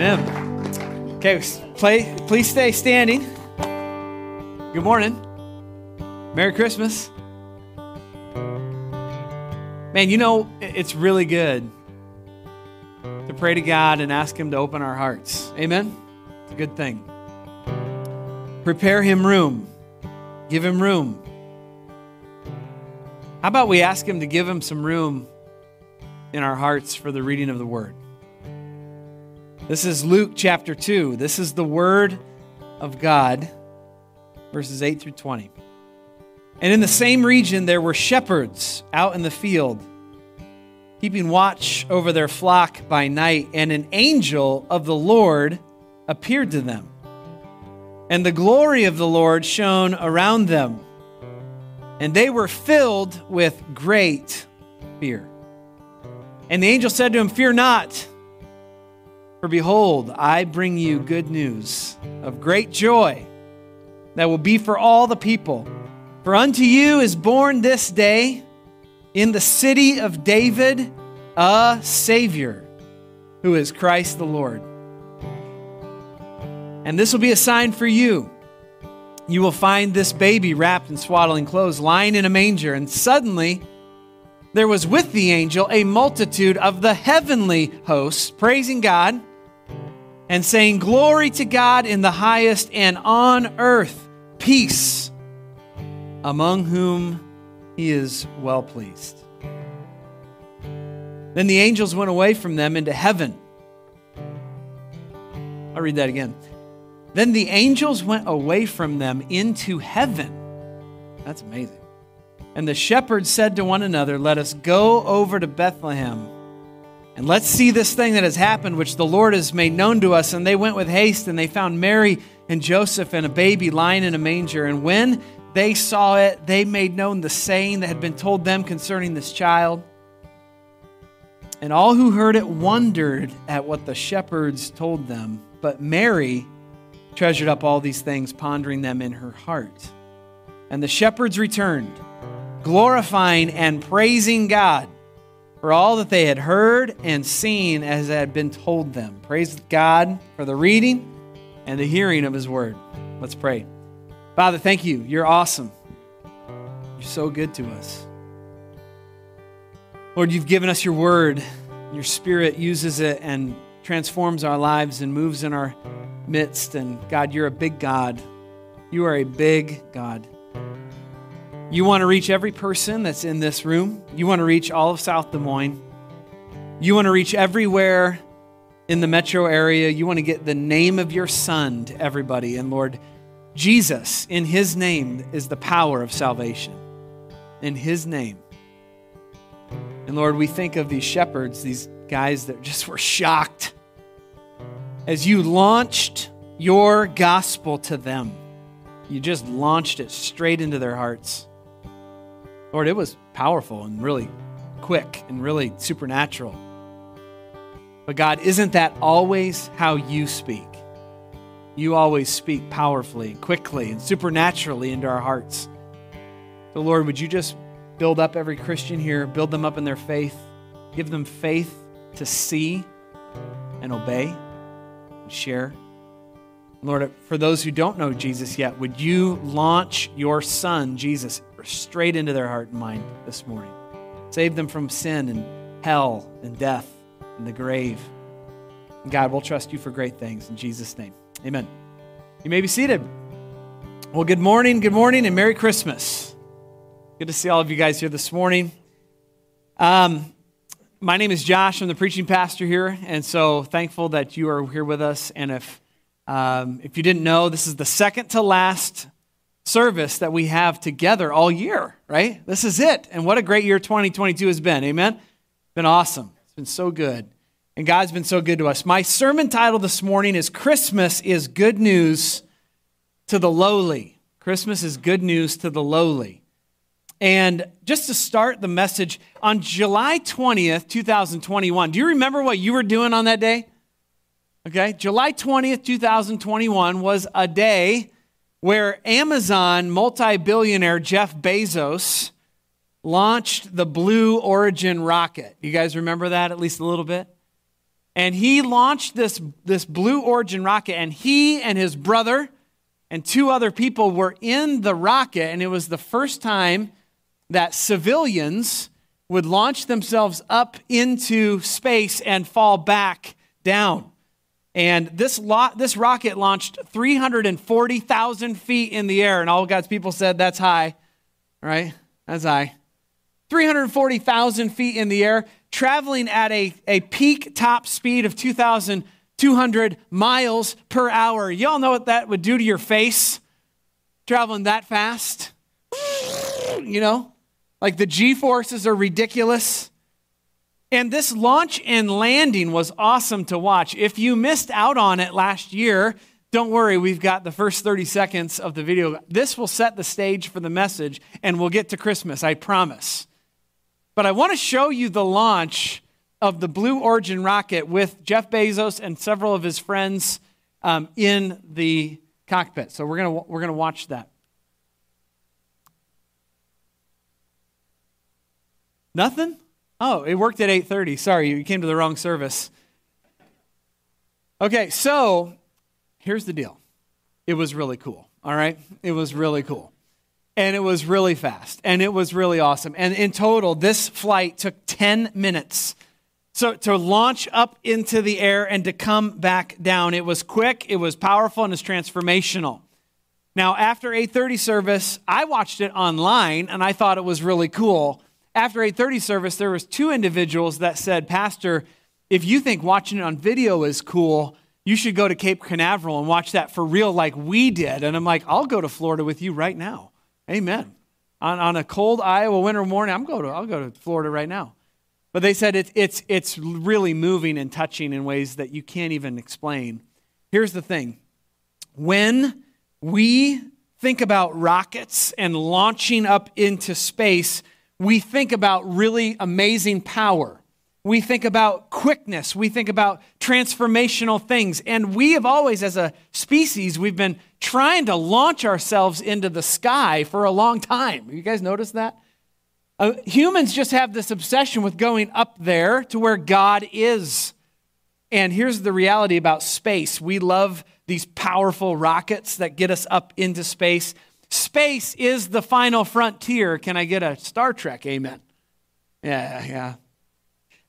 Amen. Okay, play, please stay standing. Good morning. Merry Christmas. Man, you know, it's really good to pray to God and ask Him to open our hearts. Amen? It's a good thing. Prepare Him room, give Him room. How about we ask Him to give Him some room in our hearts for the reading of the Word? This is Luke chapter 2. This is the Word of God, verses 8 through 20. And in the same region, there were shepherds out in the field, keeping watch over their flock by night, and an angel of the Lord appeared to them. And the glory of the Lord shone around them, and they were filled with great fear. And the angel said to him, Fear not. For behold, I bring you good news of great joy that will be for all the people. For unto you is born this day in the city of David a Savior, who is Christ the Lord. And this will be a sign for you. You will find this baby wrapped in swaddling clothes, lying in a manger, and suddenly there was with the angel a multitude of the heavenly hosts praising God and saying, Glory to God in the highest, and on earth peace among whom he is well pleased. Then the angels went away from them into heaven. I'll read that again. Then the angels went away from them into heaven. That's amazing. And the shepherds said to one another, Let us go over to Bethlehem and let's see this thing that has happened, which the Lord has made known to us. And they went with haste, and they found Mary and Joseph and a baby lying in a manger. And when they saw it, they made known the saying that had been told them concerning this child. And all who heard it wondered at what the shepherds told them. But Mary treasured up all these things, pondering them in her heart. And the shepherds returned, glorifying and praising God for all that they had heard and seen as had been told them. Praise God for the reading and the hearing of his word. Let's pray. Father, thank you. You're awesome. You're so good to us. Lord, you've given us your word. Your spirit uses it and transforms our lives and moves in our midst. And God, you're a big God. You are a big God. You want to reach every person that's in this room. You want to reach all of South Des Moines. You want to reach everywhere in the metro area. You want to get the name of your son to everybody. And Lord, Jesus, in his name, is the power of salvation. In his name. And Lord, we think of these shepherds, these guys that just were shocked as you launched your gospel to them. You just launched it straight into their hearts. Lord, it was powerful and really quick and really supernatural. But God, isn't that always how you speak? You always speak powerfully, and quickly, and supernaturally into our hearts. So, Lord, would you just build up every Christian here, build them up in their faith, give them faith to see and obey and share. Lord, for those who don't know Jesus yet, would you launch your son, Jesus, straight into their heart and mind this morning. Save them from sin and hell and death and the grave. And God, we'll trust you for great things in Jesus' name. Amen. You may be seated. Well, good morning, good morning, and Merry Christmas. Good to see all of you guys here this morning. Um, my name is Josh. I'm the preaching pastor here, and so thankful that you are here with us. And if um, if you didn't know, this is the second to last service that we have together all year, right? This is it. And what a great year 2022 has been. Amen? Been awesome. It's been so good. And God's been so good to us. My sermon title this morning is Christmas is Good News to the Lowly. Christmas is good news to the lowly. And just to start the message, on July 20th, 2021, do you remember what you were doing on that day? Okay, July 20th, 2021 was a day where Amazon multi billionaire Jeff Bezos launched the Blue Origin rocket. You guys remember that at least a little bit? And he launched this, this Blue Origin rocket, and he and his brother and two other people were in the rocket, and it was the first time that civilians would launch themselves up into space and fall back down. And this, lot, this rocket launched 340,000 feet in the air, and all God's people said, That's high, right? That's high. 340,000 feet in the air, traveling at a, a peak top speed of 2,200 miles per hour. Y'all know what that would do to your face? Traveling that fast? You know, like the G forces are ridiculous. And this launch and landing was awesome to watch. If you missed out on it last year, don't worry, we've got the first 30 seconds of the video. This will set the stage for the message, and we'll get to Christmas, I promise. But I want to show you the launch of the Blue Origin rocket with Jeff Bezos and several of his friends um, in the cockpit. So we're going we're going to watch that. Nothing? Oh, it worked at 8:30. Sorry, you came to the wrong service. Okay, so here's the deal. It was really cool. All right? It was really cool. And it was really fast. And it was really awesome. And in total, this flight took 10 minutes. So to launch up into the air and to come back down, it was quick, it was powerful, and it's transformational. Now, after 8:30 service, I watched it online and I thought it was really cool after 8:30 service, there was two individuals that said, "Pastor, if you think watching it on video is cool, you should go to Cape Canaveral and watch that for real like we did." And I'm like, "I'll go to Florida with you right now." Amen. On, on a cold Iowa winter morning, I'm going to I'll go to Florida right now. But they said it, it's it's really moving and touching in ways that you can't even explain. Here's the thing. When we think about rockets and launching up into space, we think about really amazing power. We think about quickness. We think about transformational things. And we have always, as a species, we've been trying to launch ourselves into the sky for a long time. You guys notice that? Uh, humans just have this obsession with going up there to where God is. And here's the reality about space we love these powerful rockets that get us up into space. Space is the final frontier. Can I get a Star Trek amen? Yeah, yeah.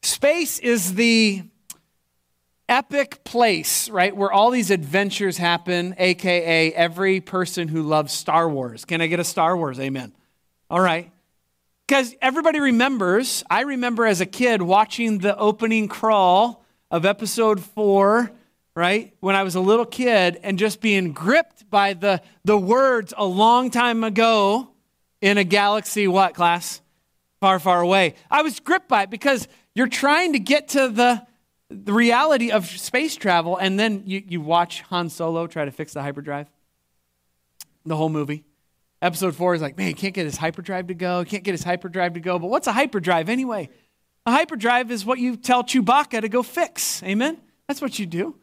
Space is the epic place, right, where all these adventures happen, aka every person who loves Star Wars. Can I get a Star Wars amen? All right. Because everybody remembers, I remember as a kid watching the opening crawl of episode four right? When I was a little kid and just being gripped by the, the words a long time ago in a galaxy, what class? Far, far away. I was gripped by it because you're trying to get to the, the reality of space travel, and then you, you watch Han Solo try to fix the hyperdrive. The whole movie. Episode four is like, man, can't get his hyperdrive to go, can't get his hyperdrive to go. But what's a hyperdrive anyway? A hyperdrive is what you tell Chewbacca to go fix. Amen? That's what you do.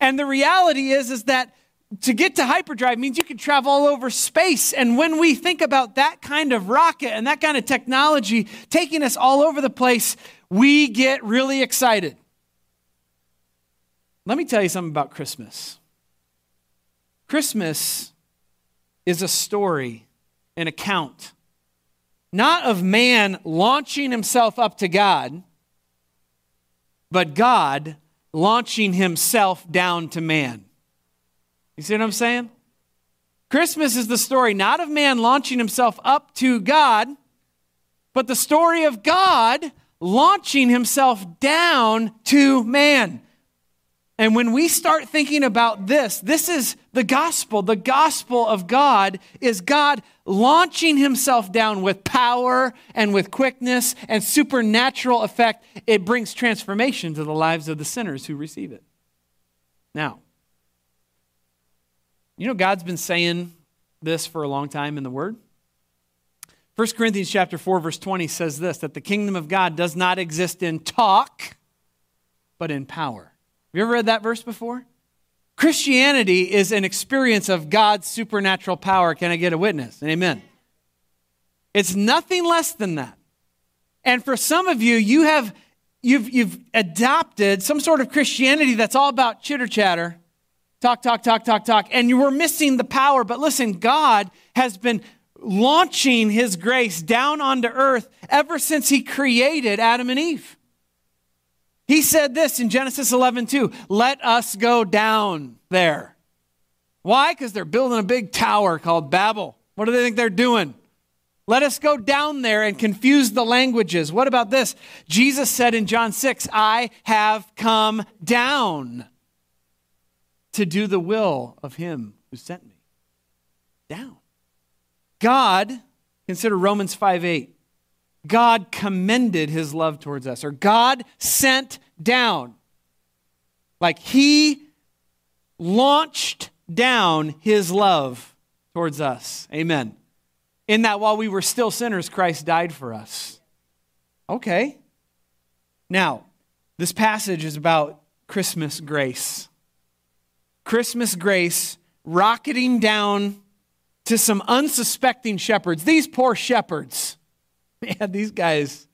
And the reality is, is that to get to hyperdrive means you can travel all over space. And when we think about that kind of rocket and that kind of technology taking us all over the place, we get really excited. Let me tell you something about Christmas. Christmas is a story, an account, not of man launching himself up to God, but God launching himself down to man. You see what I'm saying? Christmas is the story not of man launching himself up to God, but the story of God launching himself down to man. And when we start thinking about this, this is the gospel. The gospel of God is God launching himself down with power and with quickness and supernatural effect. It brings transformation to the lives of the sinners who receive it. Now, you know God's been saying this for a long time in the word. 1 Corinthians chapter 4 verse 20 says this that the kingdom of God does not exist in talk but in power. Have you ever read that verse before? Christianity is an experience of God's supernatural power. Can I get a witness? Amen. It's nothing less than that. And for some of you, you have you've, you've adopted some sort of Christianity that's all about chitter chatter, talk, talk, talk, talk, talk, and you were missing the power. But listen, God has been launching his grace down onto earth ever since he created Adam and Eve. He said this in Genesis 11, 2 let us go down there. Why? Because they're building a big tower called Babel. What do they think they're doing? Let us go down there and confuse the languages. What about this? Jesus said in John 6, I have come down to do the will of him who sent me. Down. God, consider Romans 5 8. God commended his love towards us, or God sent down. Like he launched down his love towards us. Amen in that while we were still sinners, Christ died for us. Okay. Now, this passage is about Christmas grace. Christmas grace rocketing down to some unsuspecting shepherds. These poor shepherds. Man, these guys.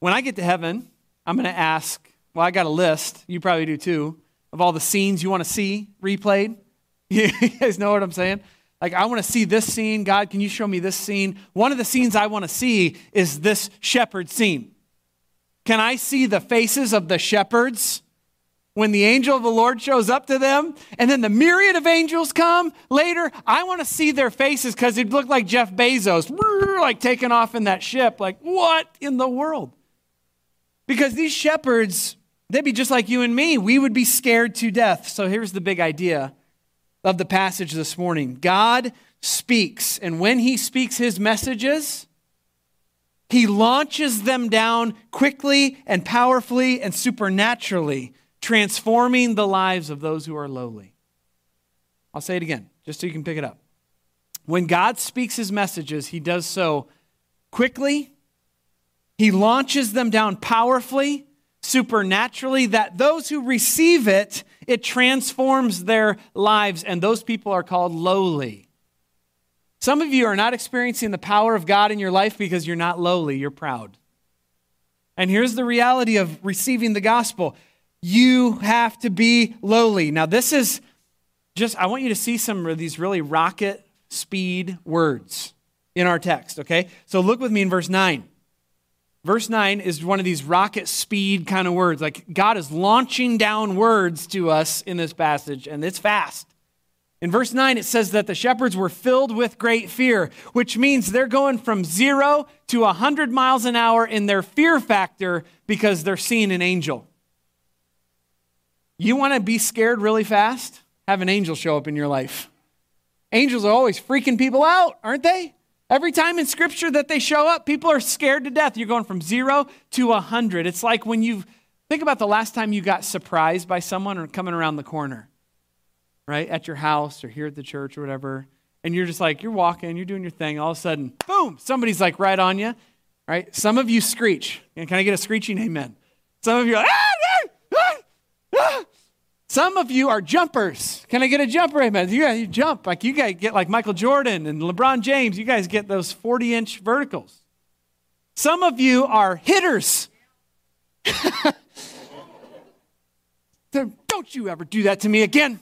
When I get to heaven, I'm going to ask, well, I got a list, you probably do too, of all the scenes you want to see replayed. You guys know what I'm saying? Like, I want to see this scene. God, can you show me this scene? One of the scenes I want to see is this shepherd scene. Can I see the faces of the shepherds when the angel of the Lord shows up to them? And then the myriad of angels come later. I want to see their faces because it looked like Jeff Bezos, like taking off in that ship. Like, what in the world? Because these shepherds, they'd be just like you and me. We would be scared to death. So here's the big idea of the passage this morning. God speaks, and when he speaks his messages, he launches them down quickly and powerfully and supernaturally, transforming the lives of those who are lowly. I'll say it again, just so you can pick it up. When God speaks his messages, he does so quickly, he launches them down powerfully, supernaturally, that those who receive it it transforms their lives, and those people are called lowly. Some of you are not experiencing the power of God in your life because you're not lowly, you're proud. And here's the reality of receiving the gospel you have to be lowly. Now, this is just, I want you to see some of these really rocket speed words in our text, okay? So look with me in verse 9. Verse 9 is one of these rocket speed kind of words. Like God is launching down words to us in this passage, and it's fast. In verse 9, it says that the shepherds were filled with great fear, which means they're going from zero to 100 miles an hour in their fear factor because they're seeing an angel. You want to be scared really fast? Have an angel show up in your life. Angels are always freaking people out, aren't they? Every time in scripture that they show up, people are scared to death. You're going from zero to a hundred. It's like when you think about the last time you got surprised by someone or coming around the corner, right? At your house or here at the church or whatever. And you're just like, you're walking, you're doing your thing. All of a sudden, boom, somebody's like right on you, right? Some of you screech. And can I get a screeching amen? Some of you are like, ah, some of you are jumpers. Can I get a jumper? Amen. You guys you jump. Like you guys get like Michael Jordan and LeBron James. You guys get those 40 inch verticals. Some of you are hitters. Don't you ever do that to me again.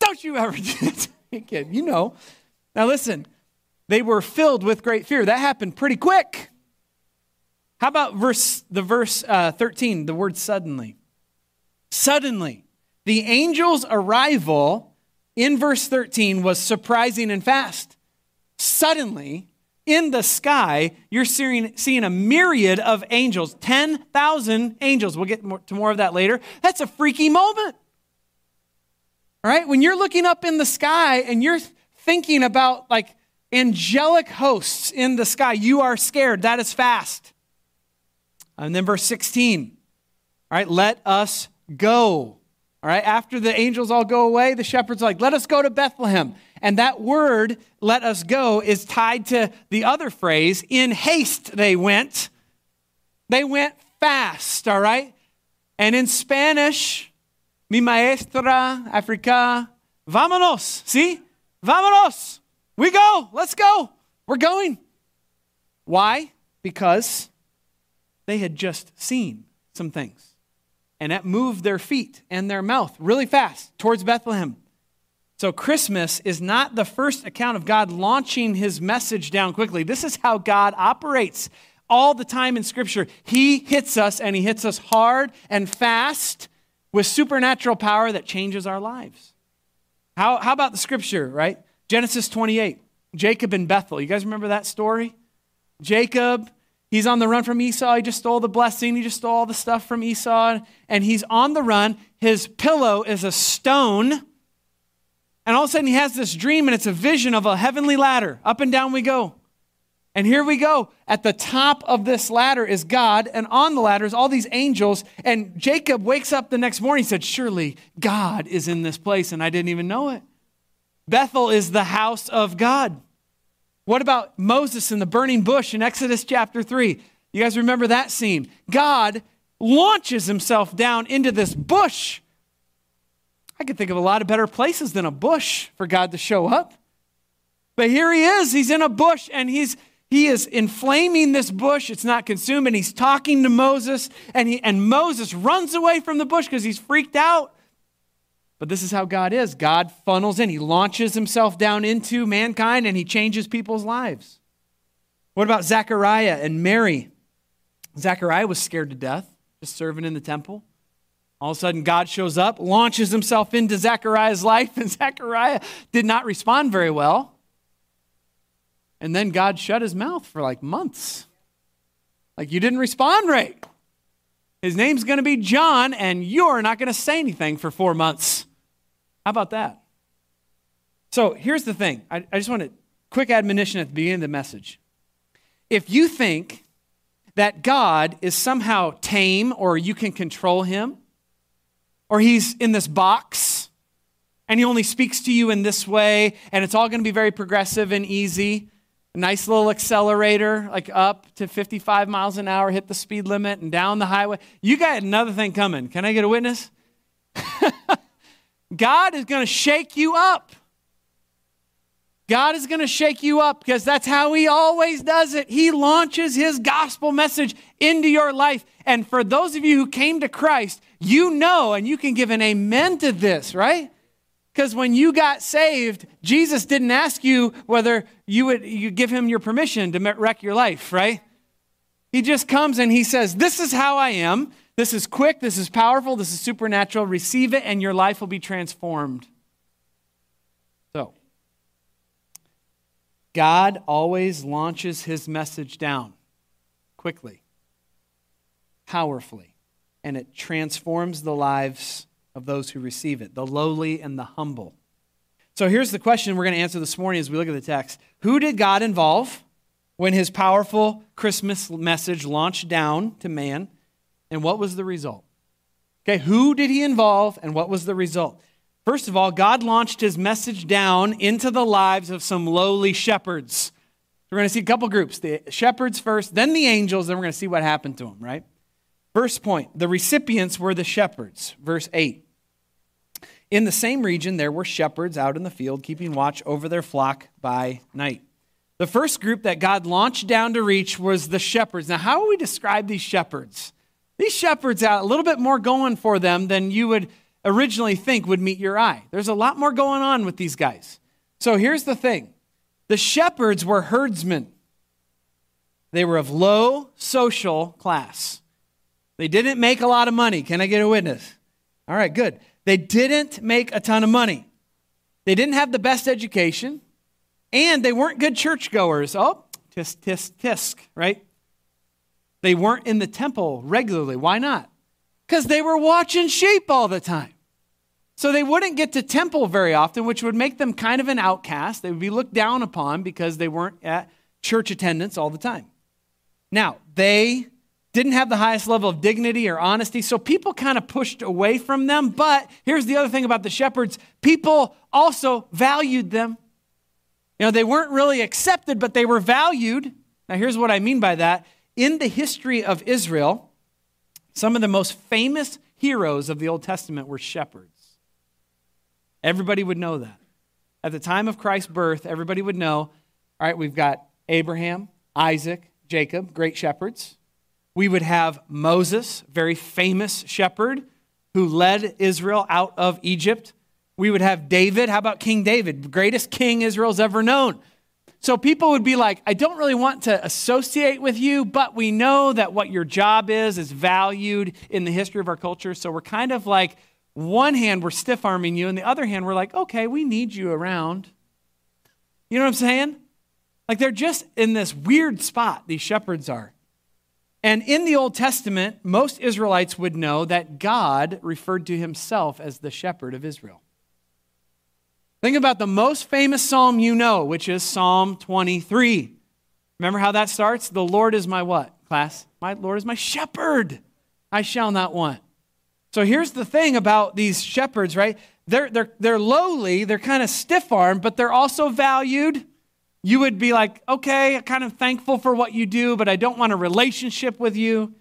Don't you ever do that to me again. You know. Now listen, they were filled with great fear. That happened pretty quick. How about verse the verse uh, 13, the word suddenly? Suddenly the angel's arrival in verse 13 was surprising and fast. Suddenly, in the sky, you're seeing, seeing a myriad of angels 10,000 angels. We'll get more, to more of that later. That's a freaky moment. All right? When you're looking up in the sky and you're thinking about like angelic hosts in the sky, you are scared. That is fast. And then verse 16. All right, let us go. All right, after the angels all go away, the shepherds are like, let us go to Bethlehem. And that word, let us go, is tied to the other phrase, in haste they went. They went fast, all right? And in Spanish, mi maestra, Africa, vámonos. See? Vámonos. We go. Let's go. We're going. Why? Because they had just seen some things. And it moved their feet and their mouth really fast towards Bethlehem. So, Christmas is not the first account of God launching his message down quickly. This is how God operates all the time in Scripture. He hits us, and he hits us hard and fast with supernatural power that changes our lives. How, how about the Scripture, right? Genesis 28, Jacob in Bethel. You guys remember that story? Jacob, he's on the run from Esau. He just stole the blessing, he just stole all the stuff from Esau, and he's on the run. His pillow is a stone and all of a sudden, he has this dream, and it's a vision of a heavenly ladder. Up and down we go. And here we go. At the top of this ladder is God, and on the ladder is all these angels. And Jacob wakes up the next morning. He said, Surely God is in this place, and I didn't even know it. Bethel is the house of God. What about Moses in the burning bush in Exodus chapter 3? You guys remember that scene? God launches himself down into this bush I could think of a lot of better places than a bush for God to show up. But here he is. He's in a bush and he's he is inflaming this bush. It's not consumed, and he's talking to Moses, and, he, and Moses runs away from the bush because he's freaked out. But this is how God is. God funnels in, he launches himself down into mankind, and he changes people's lives. What about Zechariah and Mary? Zechariah was scared to death, just serving in the temple. All of a sudden, God shows up, launches himself into Zechariah's life, and Zechariah did not respond very well. And then God shut his mouth for like months. Like, you didn't respond right. His name's going to be John, and you're not going to say anything for four months. How about that? So here's the thing I, I just want a quick admonition at the beginning of the message. If you think that God is somehow tame or you can control him, or he's in this box and he only speaks to you in this way and it's all going to be very progressive and easy. A nice little accelerator, like up to 55 miles an hour, hit the speed limit and down the highway. You got another thing coming. Can I get a witness? God is going to shake you up. God is going to shake you up because that's how He always does it. He launches His gospel message into your life. And for those of you who came to Christ, you know and you can give an amen to this, right? Because when you got saved, Jesus didn't ask you whether you would you give him your permission to wreck your life, right? He just comes and he says, This is how I am. This is quick. This is powerful. This is supernatural. Receive it, and your life will be transformed. So, God always launches his message down quickly, powerfully and it transforms the lives of those who receive it, the lowly and the humble. So here's the question we're going to answer this morning as we look at the text Who did God involve when his powerful Christmas message launched down to man, and what was the result? Okay, who did he involve, and what was the result? First of all, God launched his message down into the lives of some lowly shepherds. We're going to see a couple groups the shepherds first, then the angels, then we're going to see what happened to them, right? First point the recipients were the shepherds. Verse 8. In the same region, there were shepherds out in the field, keeping watch over their flock by night. The first group that God launched down to reach was the shepherds. Now, how do we describe these shepherds? These shepherds had a little bit more going for them than you would originally think would meet your eye. There's a lot more going on with these guys. So here's the thing the shepherds were herdsmen, they were of low social class. They didn't make a lot of money. Can I get a witness? All right, good. They didn't make a ton of money. They didn't have the best education, and they weren't good churchgoers. Oh, tisk, tisk, tisk, right? They weren't in the temple regularly. Why not? Because they were watching sheep all the time. So they wouldn't get to temple very often, which would make them kind of an outcast. They would be looked down upon because they weren't at church attendance all the time. Now, they didn't have the highest level of dignity or honesty, so people kind of pushed away from them. But here's the other thing about the shepherds people also valued them. You know, they weren't really accepted, but they were valued. Now, here's what I mean by that. In the history of Israel, some of the most famous heroes of the Old Testament were shepherds. Everybody would know that. At the time of Christ's birth, everybody would know all right, we've got Abraham, Isaac, Jacob, great shepherds. We would have Moses, very famous shepherd who led Israel out of Egypt. We would have David. How about King David? Greatest king Israel's ever known. So people would be like, I don't really want to associate with you, but we know that what your job is is valued in the history of our culture. So we're kind of like, one hand, we're stiff arming you, and the other hand, we're like, okay, we need you around. You know what I'm saying? Like they're just in this weird spot, these shepherds are. And in the Old Testament, most Israelites would know that God referred to himself as the shepherd of Israel. Think about the most famous psalm you know, which is Psalm 23. Remember how that starts? The Lord is my what, class? My Lord is my shepherd. I shall not want. So here's the thing about these shepherds, right? They're, they're, they're lowly, they're kind of stiff armed, but they're also valued. You would be like, okay, I'm kind of thankful for what you do, but I don't want a relationship with you.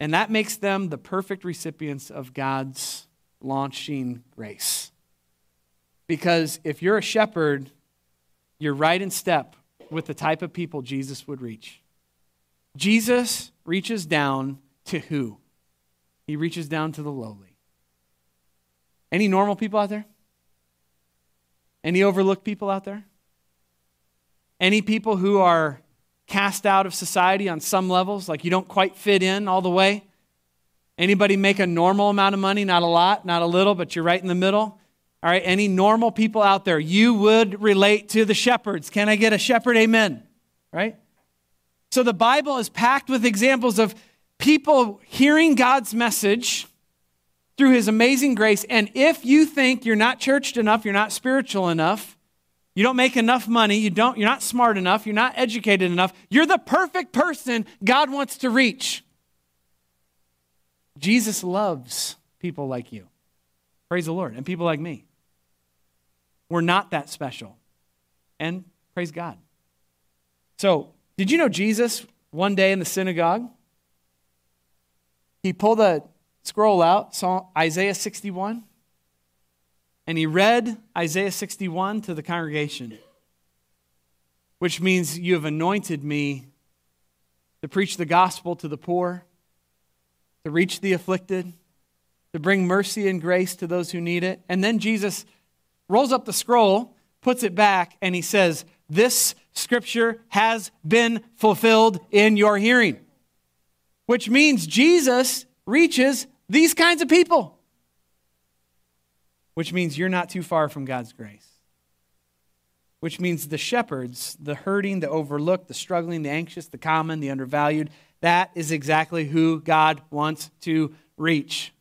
And that makes them the perfect recipients of God's launching grace. Because if you're a shepherd, you're right in step with the type of people Jesus would reach. Jesus reaches down to who? He reaches down to the lowly. Any normal people out there? Any overlooked people out there? Any people who are cast out of society on some levels, like you don't quite fit in all the way? Anybody make a normal amount of money? Not a lot, not a little, but you're right in the middle. All right, any normal people out there, you would relate to the shepherds. Can I get a shepherd? Amen. Right? So the Bible is packed with examples of people hearing God's message through his amazing grace. And if you think you're not churched enough, you're not spiritual enough, you don't make enough money, you don't, you're not smart enough, you're not educated enough, you're the perfect person God wants to reach. Jesus loves people like you. Praise the Lord. And people like me. We're not that special. And praise God. So, did you know Jesus one day in the synagogue? He pulled a scroll out, saw Isaiah 61, and he read Isaiah 61 to the congregation, which means you have anointed me to preach the gospel to the poor, to reach the afflicted, to bring mercy and grace to those who need it. And then Jesus rolls up the scroll, puts it back, and he says, This scripture has been fulfilled in your hearing. Which means Jesus reaches these kinds of people. Which means you're not too far from God's grace. Which means the shepherds, the hurting, the overlooked, the struggling, the anxious, the common, the undervalued, that is exactly who God wants to reach.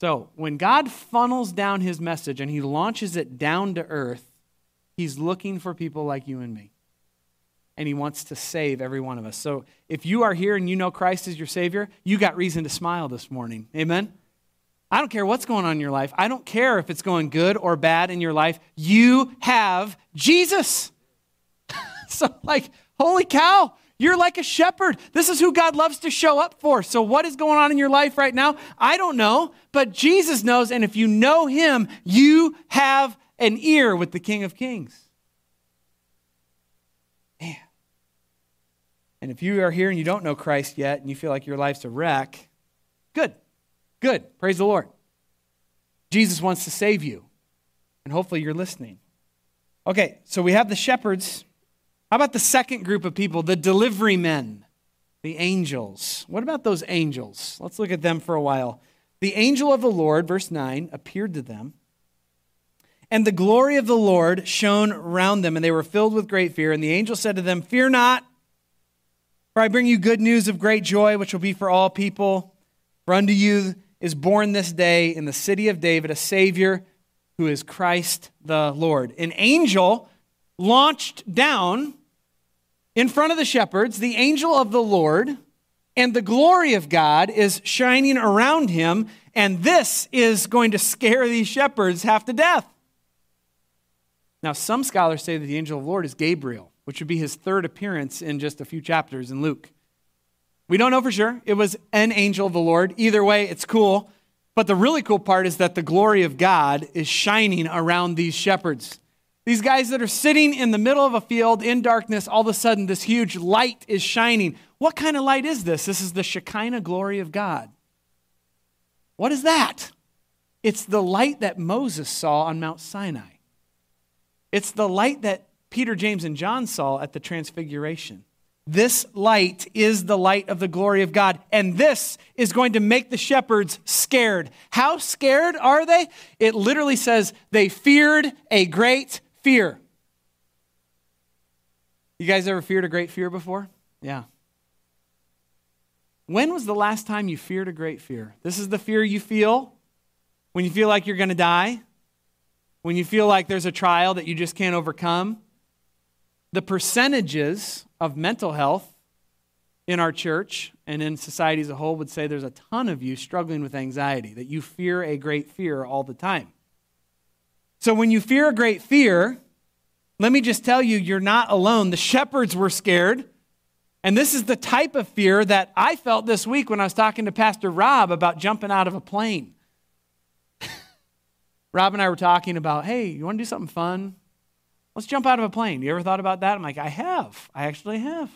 So, when God funnels down his message and he launches it down to earth, he's looking for people like you and me. And he wants to save every one of us. So, if you are here and you know Christ is your Savior, you got reason to smile this morning. Amen? I don't care what's going on in your life. I don't care if it's going good or bad in your life. You have Jesus. so, like, holy cow, you're like a shepherd. This is who God loves to show up for. So, what is going on in your life right now? I don't know, but Jesus knows. And if you know Him, you have an ear with the King of Kings. Man. And if you are here and you don't know Christ yet and you feel like your life's a wreck, good. Good. Praise the Lord. Jesus wants to save you. And hopefully you're listening. Okay, so we have the shepherds how about the second group of people, the delivery men, the angels? What about those angels? Let's look at them for a while. The angel of the Lord, verse 9, appeared to them, and the glory of the Lord shone round them, and they were filled with great fear. And the angel said to them, Fear not, for I bring you good news of great joy, which will be for all people. For unto you is born this day in the city of David a Savior who is Christ the Lord. An angel launched down in front of the shepherds, the angel of the Lord, and the glory of God is shining around him, and this is going to scare these shepherds half to death. Now, some scholars say that the angel of the Lord is Gabriel, which would be his third appearance in just a few chapters in Luke. We don't know for sure. It was an angel of the Lord. Either way, it's cool. But the really cool part is that the glory of God is shining around these shepherds. These guys that are sitting in the middle of a field in darkness, all of a sudden this huge light is shining. What kind of light is this? This is the Shekinah glory of God. What is that? It's the light that Moses saw on Mount Sinai. It's the light that Peter, James, and John saw at the Transfiguration. This light is the light of the glory of God, and this is going to make the shepherds scared. How scared are they? It literally says they feared a great fear. You guys ever feared a great fear before? Yeah. When was the last time you feared a great fear? This is the fear you feel when you feel like you're going to die, when you feel like there's a trial that you just can't overcome. The percentages of mental health in our church and in society as a whole would say there's a ton of you struggling with anxiety, that you fear a great fear all the time. So when you fear a great fear, let me just tell you, you're not alone. The shepherds were scared. And this is the type of fear that I felt this week when I was talking to Pastor Rob about jumping out of a plane. Rob and I were talking about, hey, you want to do something fun? Let's jump out of a plane. You ever thought about that? I'm like, I have. I actually have.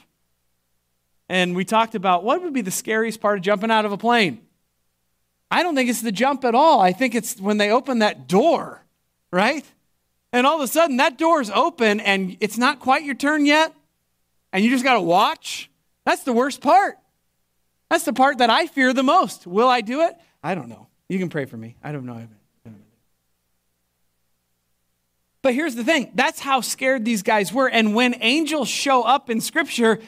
And we talked about what would be the scariest part of jumping out of a plane. I don't think it's the jump at all. I think it's when they open that door right? And all of a sudden, that door is open and it's not quite your turn yet, and you just got to watch. That's the worst part. That's the part that I fear the most. Will I do it? I don't know. You can pray for me. I don't know. But here's the thing that's how scared these guys were. And when angels show up in Scripture,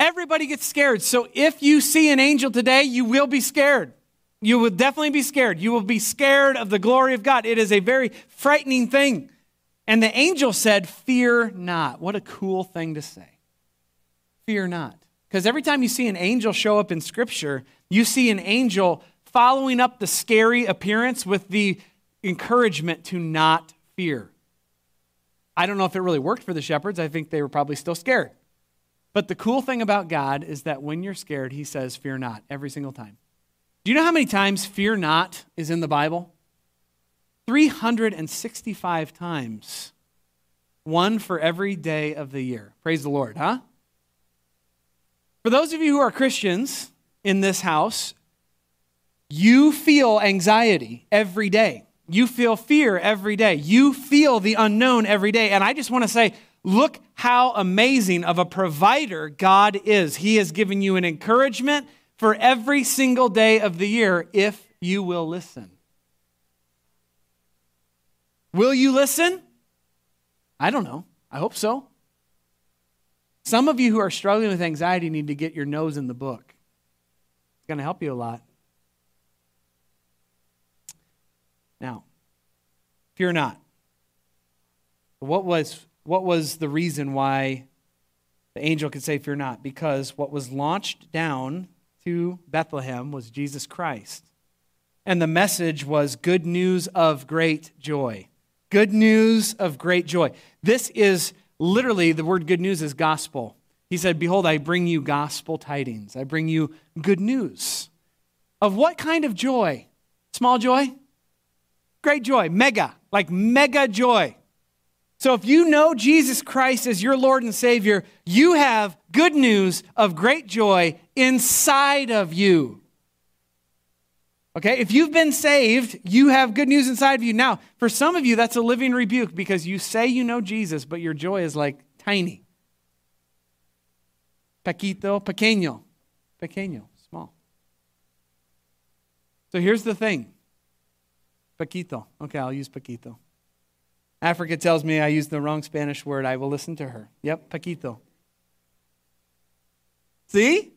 everybody gets scared. So if you see an angel today, you will be scared. You will definitely be scared. You will be scared of the glory of God. It is a very frightening thing. And the angel said, Fear not. What a cool thing to say. Fear not. Because every time you see an angel show up in Scripture, you see an angel following up the scary appearance with the encouragement to not fear. I don't know if it really worked for the shepherds. I think they were probably still scared. But the cool thing about God is that when you're scared, He says, Fear not, every single time. Do you know how many times fear not is in the Bible? 365 times. One for every day of the year. Praise the Lord, huh? For those of you who are Christians in this house, you feel anxiety every day. You feel fear every day. You feel the unknown every day. And I just want to say, look how amazing of a provider God is. He has given you an encouragement for every single day of the year if you will listen. Will you listen? I don't know. I hope so. Some of you who are struggling with anxiety need to get your nose in the book. It's going to help you a lot. Now, fear not. What was, what was the reason why the angel could say, Fear not? Because what was launched down to Bethlehem was Jesus Christ. And the message was good news of great joy. Good news of great joy. This is literally the word good news is gospel. He said, Behold, I bring you gospel tidings. I bring you good news. Of what kind of joy? Small joy? Great joy. Mega. Like mega joy. So if you know Jesus Christ as your Lord and Savior, you have good news of great joy inside of you. Okay, if you've been saved, you have good news inside of you. Now, for some of you, that's a living rebuke because you say you know Jesus, but your joy is like tiny. Paquito, pequeño, pequeño, small. So here's the thing Paquito. Okay, I'll use Paquito. Africa tells me I used the wrong Spanish word. I will listen to her. Yep, Paquito. See?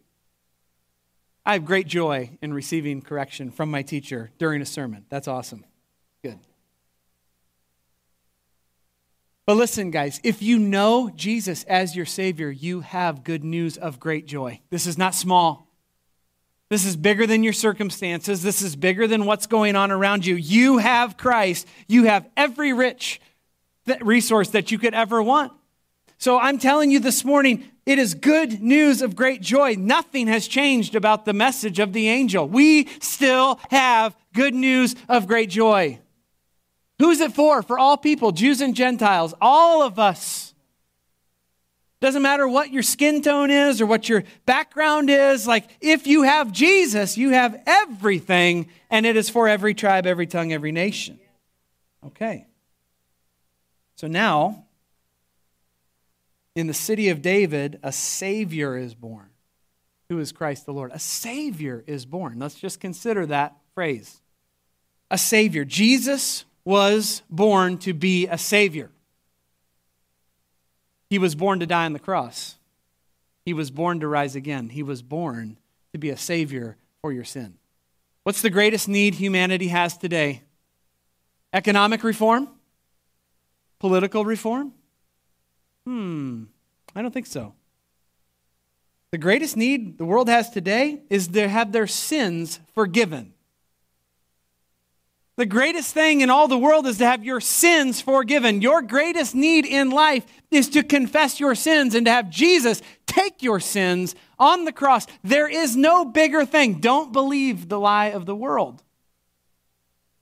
I have great joy in receiving correction from my teacher during a sermon. That's awesome. Good. But listen, guys, if you know Jesus as your Savior, you have good news of great joy. This is not small. This is bigger than your circumstances. This is bigger than what's going on around you. You have Christ. You have every rich resource that you could ever want. So I'm telling you this morning, it is good news of great joy. Nothing has changed about the message of the angel. We still have good news of great joy. Who's it for? For all people, Jews and Gentiles, all of us. Doesn't matter what your skin tone is or what your background is. Like, if you have Jesus, you have everything, and it is for every tribe, every tongue, every nation. Okay. So now, in the city of David, a Savior is born. Who is Christ the Lord? A Savior is born. Let's just consider that phrase. A Savior. Jesus was born to be a Savior. He was born to die on the cross. He was born to rise again. He was born to be a Savior for your sin. What's the greatest need humanity has today? Economic reform? Political reform? Hmm, I don't think so. The greatest need the world has today is to have their sins forgiven. The greatest thing in all the world is to have your sins forgiven. Your greatest need in life is to confess your sins and to have Jesus take your sins on the cross. There is no bigger thing. Don't believe the lie of the world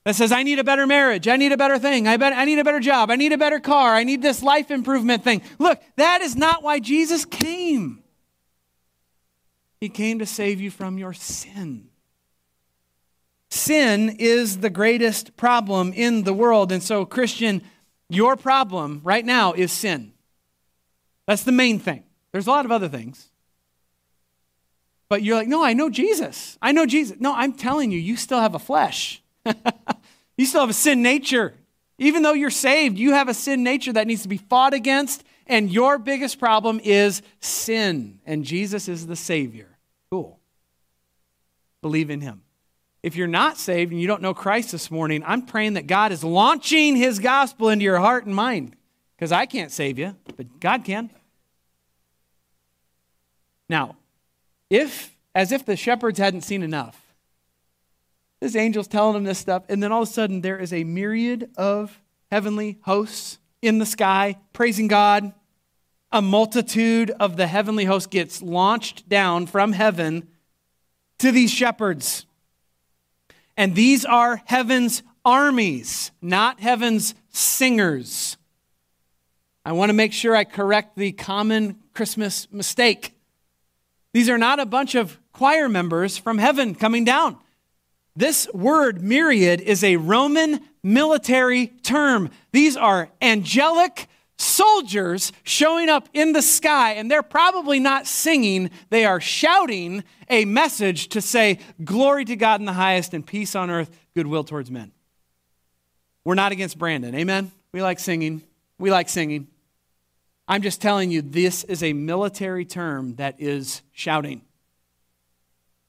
that says, I need a better marriage. I need a better thing. I, bet, I need a better job. I need a better car. I need this life improvement thing. Look, that is not why Jesus came. He came to save you from your sin. Sin is the greatest problem in the world. And so, Christian, your problem right now is sin. That's the main thing. There's a lot of other things. But you're like, no, I know Jesus. I know Jesus. No, I'm telling you, you still have a flesh. you still have a sin nature. Even though you're saved, you have a sin nature that needs to be fought against. And your biggest problem is sin. And Jesus is the Savior. Cool. Believe in Him. If you're not saved and you don't know Christ this morning, I'm praying that God is launching his gospel into your heart and mind because I can't save you, but God can. Now, if, as if the shepherds hadn't seen enough, this angel's telling them this stuff, and then all of a sudden there is a myriad of heavenly hosts in the sky praising God. A multitude of the heavenly host gets launched down from heaven to these shepherds. And these are heaven's armies, not heaven's singers. I want to make sure I correct the common Christmas mistake. These are not a bunch of choir members from heaven coming down. This word myriad is a Roman military term. These are angelic soldiers showing up in the sky, and they're probably not singing, they are shouting a message to say, Glory to God in the highest and peace on earth, goodwill towards men. We're not against Brandon. Amen? We like singing. We like singing. I'm just telling you, this is a military term that is shouting.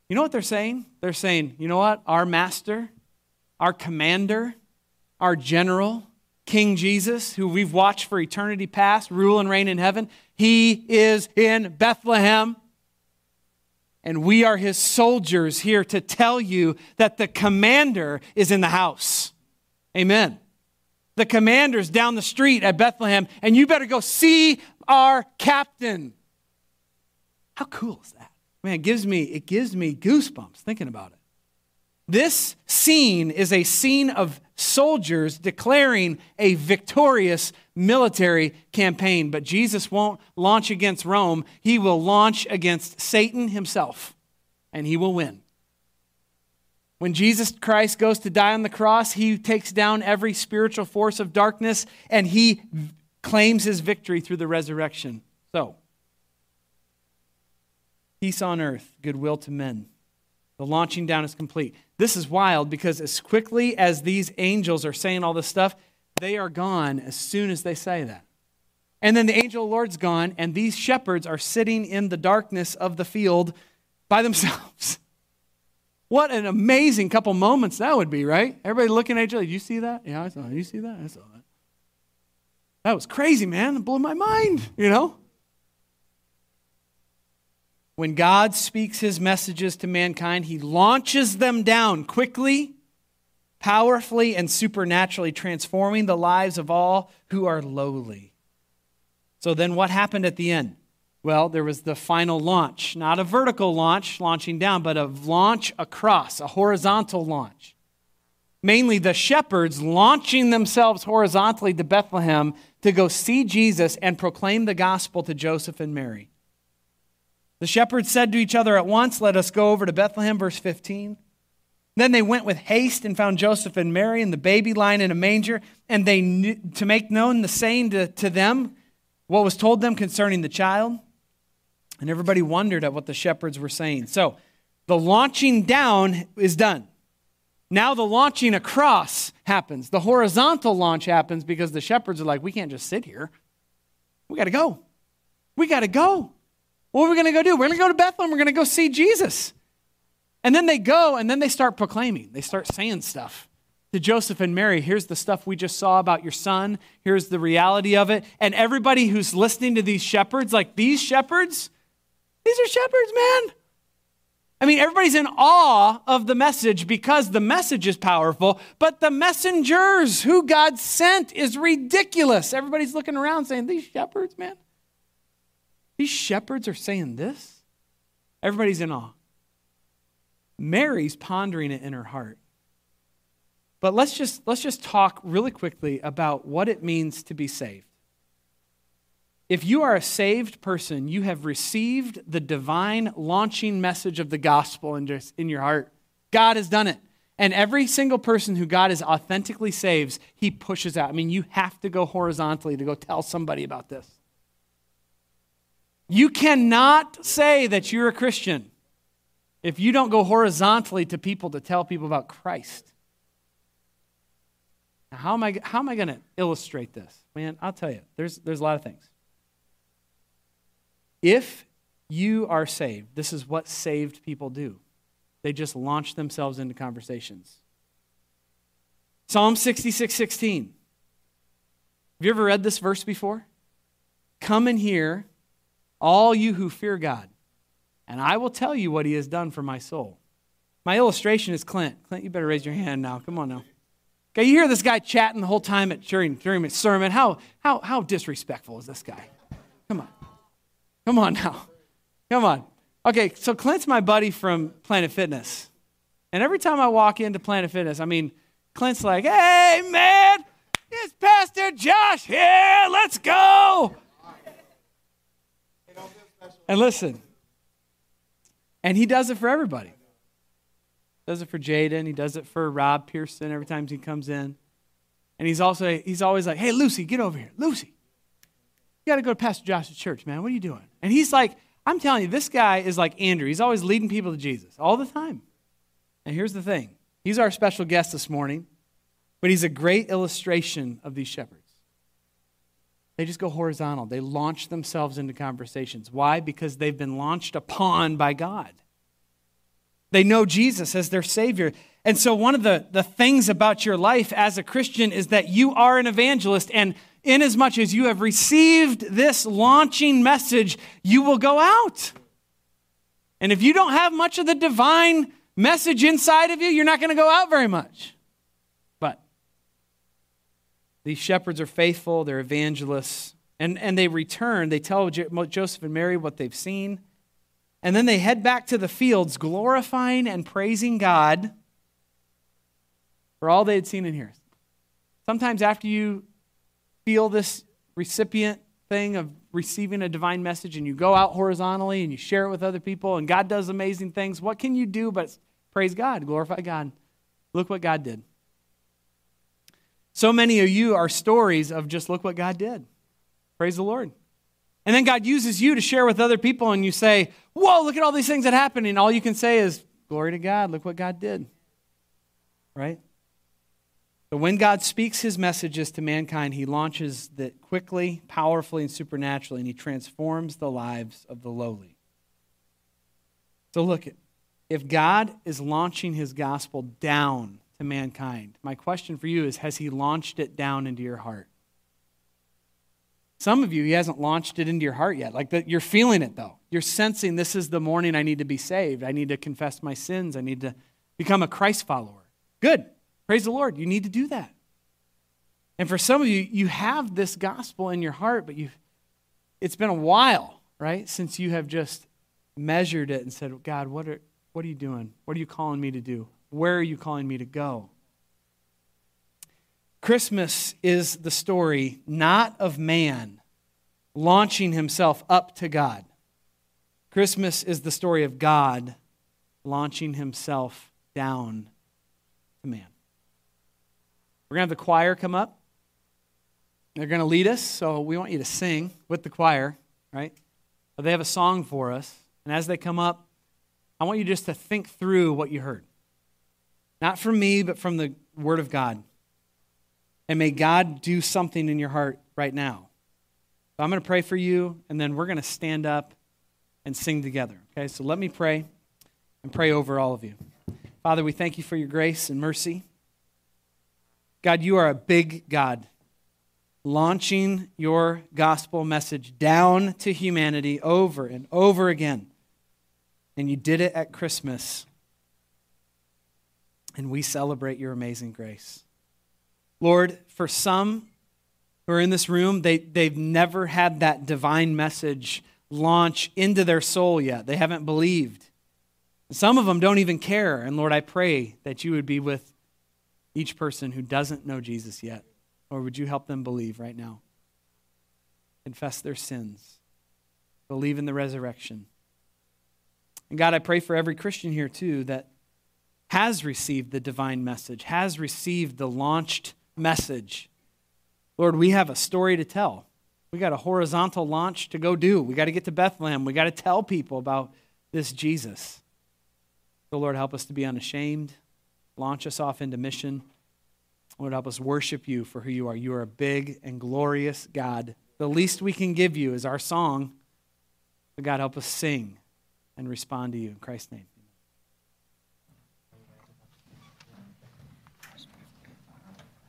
You know what they're saying? They're saying, you know what? Our master, our commander, our general, King Jesus, who we've watched for eternity past, rule and reign in heaven, he is in Bethlehem. And we are his soldiers here to tell you that the commander is in the house. Amen. The commander's down the street at Bethlehem, and you better go see our captain. How cool is that? Man, it gives me, it gives me goosebumps thinking about it. This scene is a scene of soldiers declaring a victorious military campaign. But Jesus won't launch against Rome, he will launch against Satan himself, and he will win. When Jesus Christ goes to die on the cross, he takes down every spiritual force of darkness and he claims his victory through the resurrection. So, peace on earth, goodwill to men. The launching down is complete. This is wild because as quickly as these angels are saying all this stuff, they are gone as soon as they say that. And then the angel of the Lord's gone, and these shepherds are sitting in the darkness of the field by themselves. What an amazing couple moments that would be, right? Everybody looking at each other. You see that? Yeah, I saw it. You see that? I saw that. That was crazy, man. It blew my mind, you know? When God speaks his messages to mankind, he launches them down quickly, powerfully, and supernaturally, transforming the lives of all who are lowly. So then, what happened at the end? Well, there was the final launch, not a vertical launch, launching down, but a launch across, a horizontal launch. mainly the shepherds launching themselves horizontally to Bethlehem to go see Jesus and proclaim the gospel to Joseph and Mary. The shepherds said to each other at once, Let us go over to Bethlehem, verse 15. Then they went with haste and found Joseph and Mary and the baby lying in a manger, and they knew, to make known the saying to, to them what was told them concerning the child. And everybody wondered at what the shepherds were saying. So the launching down is done. Now the launching across happens. The horizontal launch happens because the shepherds are like, we can't just sit here. We got to go. We got to go. What are we going to go do? We're going to go to Bethlehem. We're going to go see Jesus. And then they go and then they start proclaiming. They start saying stuff to Joseph and Mary. Here's the stuff we just saw about your son. Here's the reality of it. And everybody who's listening to these shepherds, like these shepherds, these are shepherds, man. I mean, everybody's in awe of the message because the message is powerful, but the messengers who God sent is ridiculous. Everybody's looking around saying, These shepherds, man, these shepherds are saying this. Everybody's in awe. Mary's pondering it in her heart. But let's just, let's just talk really quickly about what it means to be saved. If you are a saved person, you have received the divine launching message of the gospel in, just, in your heart. God has done it. And every single person who God is authentically saves, he pushes out. I mean, you have to go horizontally to go tell somebody about this. You cannot say that you're a Christian if you don't go horizontally to people to tell people about Christ. Now, how am I, how am I going to illustrate this? Man, I'll tell you, there's, there's a lot of things. If you are saved, this is what saved people do. They just launch themselves into conversations. Psalm 66 16. Have you ever read this verse before? Come and hear, all you who fear God and I will tell you what he has done for my soul. My illustration is Clint. Clint, you better raise your hand now. Come on now. Okay, you hear this guy chatting the whole time at, during, during his sermon. How, how, how disrespectful is this guy? Come on. Come on now. Come on. Okay, so Clint's my buddy from Planet Fitness. And every time I walk into Planet Fitness, I mean, Clint's like, hey, man, it's Pastor Josh here. Let's go. And listen, and he does it for everybody. Does it for Jaden. He does it for Rob Pearson every time he comes in. And he's also he's always like, hey Lucy, get over here. Lucy. You gotta go to Pastor Josh's church, man. What are you doing? And he's like, I'm telling you, this guy is like Andrew. He's always leading people to Jesus all the time. And here's the thing he's our special guest this morning, but he's a great illustration of these shepherds. They just go horizontal. They launch themselves into conversations. Why? Because they've been launched upon by God. They know Jesus as their Savior. And so, one of the, the things about your life as a Christian is that you are an evangelist. And inasmuch as you have received this launching message, you will go out. And if you don't have much of the divine message inside of you, you're not going to go out very much. These shepherds are faithful, they're evangelists, and, and they return. They tell Joseph and Mary what they've seen. And then they head back to the fields, glorifying and praising God for all they had seen and heard. Sometimes, after you feel this recipient thing of receiving a divine message and you go out horizontally and you share it with other people and God does amazing things, what can you do but praise God, glorify God? Look what God did. So many of you are stories of just look what God did. Praise the Lord. And then God uses you to share with other people, and you say, Whoa, look at all these things that happened. And all you can say is, Glory to God, look what God did. Right? But when God speaks his messages to mankind, he launches that quickly, powerfully, and supernaturally, and he transforms the lives of the lowly. So look, if God is launching his gospel down to mankind. My question for you is Has He launched it down into your heart? Some of you, He hasn't launched it into your heart yet. Like you're feeling it though. You're sensing this is the morning I need to be saved. I need to confess my sins. I need to become a Christ follower. Good. Praise the Lord. You need to do that. And for some of you, you have this gospel in your heart, but you've, it's been a while, right, since you have just measured it and said, God, what are, what are you doing? What are you calling me to do? Where are you calling me to go? Christmas is the story not of man launching himself up to God. Christmas is the story of God launching himself down to man. We're going to have the choir come up. They're going to lead us, so we want you to sing with the choir, right? But they have a song for us. And as they come up, I want you just to think through what you heard. Not from me, but from the Word of God. And may God do something in your heart right now. So I'm going to pray for you, and then we're going to stand up and sing together. Okay, so let me pray and pray over all of you. Father, we thank you for your grace and mercy. God, you are a big God, launching your gospel message down to humanity over and over again. And you did it at Christmas. And we celebrate your amazing grace. Lord, for some who are in this room, they, they've never had that divine message launch into their soul yet. They haven't believed. Some of them don't even care. And Lord, I pray that you would be with each person who doesn't know Jesus yet. Or would you help them believe right now? Confess their sins, believe in the resurrection. And God, I pray for every Christian here too that has received the divine message, has received the launched message. Lord, we have a story to tell. We got a horizontal launch to go do. We got to get to Bethlehem. We got to tell people about this Jesus. So, Lord, help us to be unashamed. Launch us off into mission. Lord, help us worship you for who you are. You are a big and glorious God. The least we can give you is our song. But God, help us sing and respond to you. In Christ's name.